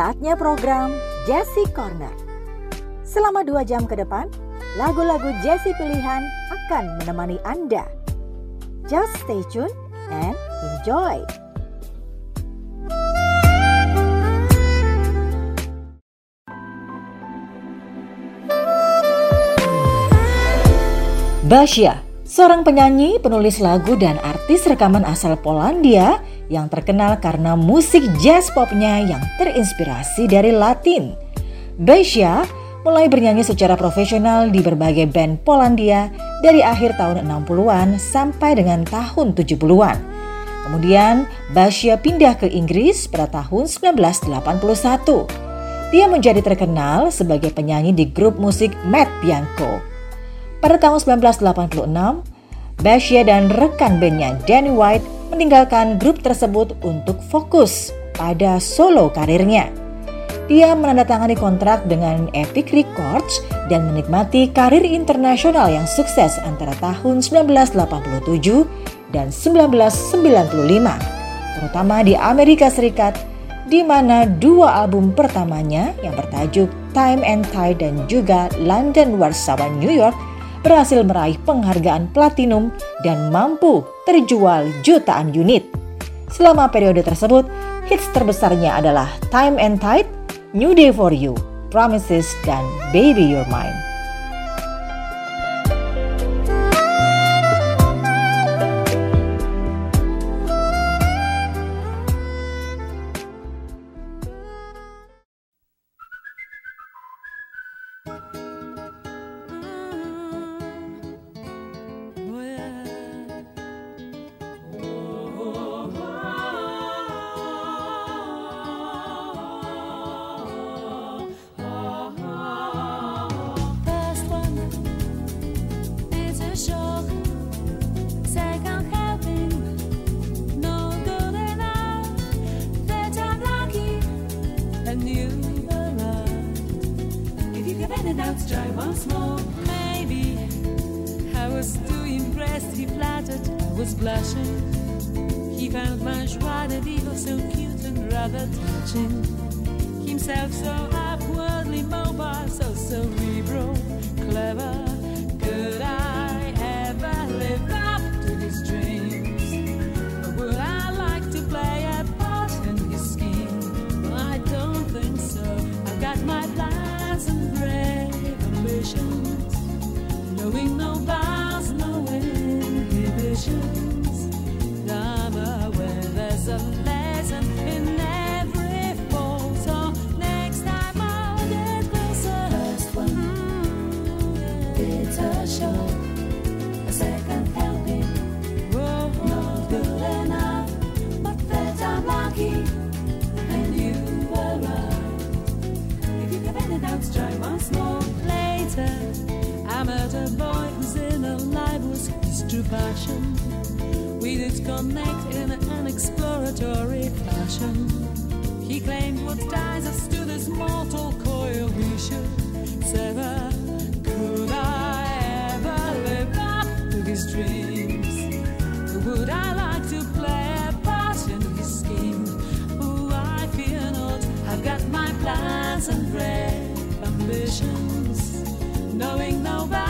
Saatnya program Jesse Corner. Selama dua jam ke depan, lagu-lagu Jesse pilihan akan menemani Anda. Just stay tuned and enjoy. Basia, seorang penyanyi, penulis lagu dan artis rekaman asal Polandia yang terkenal karena musik jazz popnya yang terinspirasi dari Latin. Basia mulai bernyanyi secara profesional di berbagai band Polandia dari akhir tahun 60-an sampai dengan tahun 70-an. Kemudian Basia pindah ke Inggris pada tahun 1981. Dia menjadi terkenal sebagai penyanyi di grup musik Matt Bianco. Pada tahun 1986, Basia dan rekan bandnya Danny White meninggalkan grup tersebut untuk fokus pada solo karirnya. Dia menandatangani kontrak dengan Epic Records dan menikmati karir internasional yang sukses antara tahun 1987 dan 1995, terutama di Amerika Serikat, di mana dua album pertamanya yang bertajuk Time and Tide dan juga London, Warsaw, New York berhasil meraih penghargaan platinum dan mampu terjual jutaan unit. Selama periode tersebut, hits terbesarnya adalah Time and Tide, New Day for You, Promises, dan Baby You're Mine. when you. If you have any doubts, try once more. Maybe I was too impressed, he flattered, I was blushing. He found my joie de vivre so cute and rather touching. Himself so upwardly mobile, so cerebral, clever. We We disconnect in an exploratory fashion. He claimed what ties us to this mortal coil we should sever. Uh, could I ever live up to his dreams? Would I like to play a part in his scheme? Oh, I fear not. I've got my plans and brave ambitions, knowing nobody.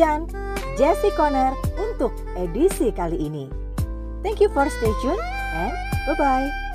Demikian Jesse Connor untuk edisi kali ini. Thank you for stay tuned and bye-bye.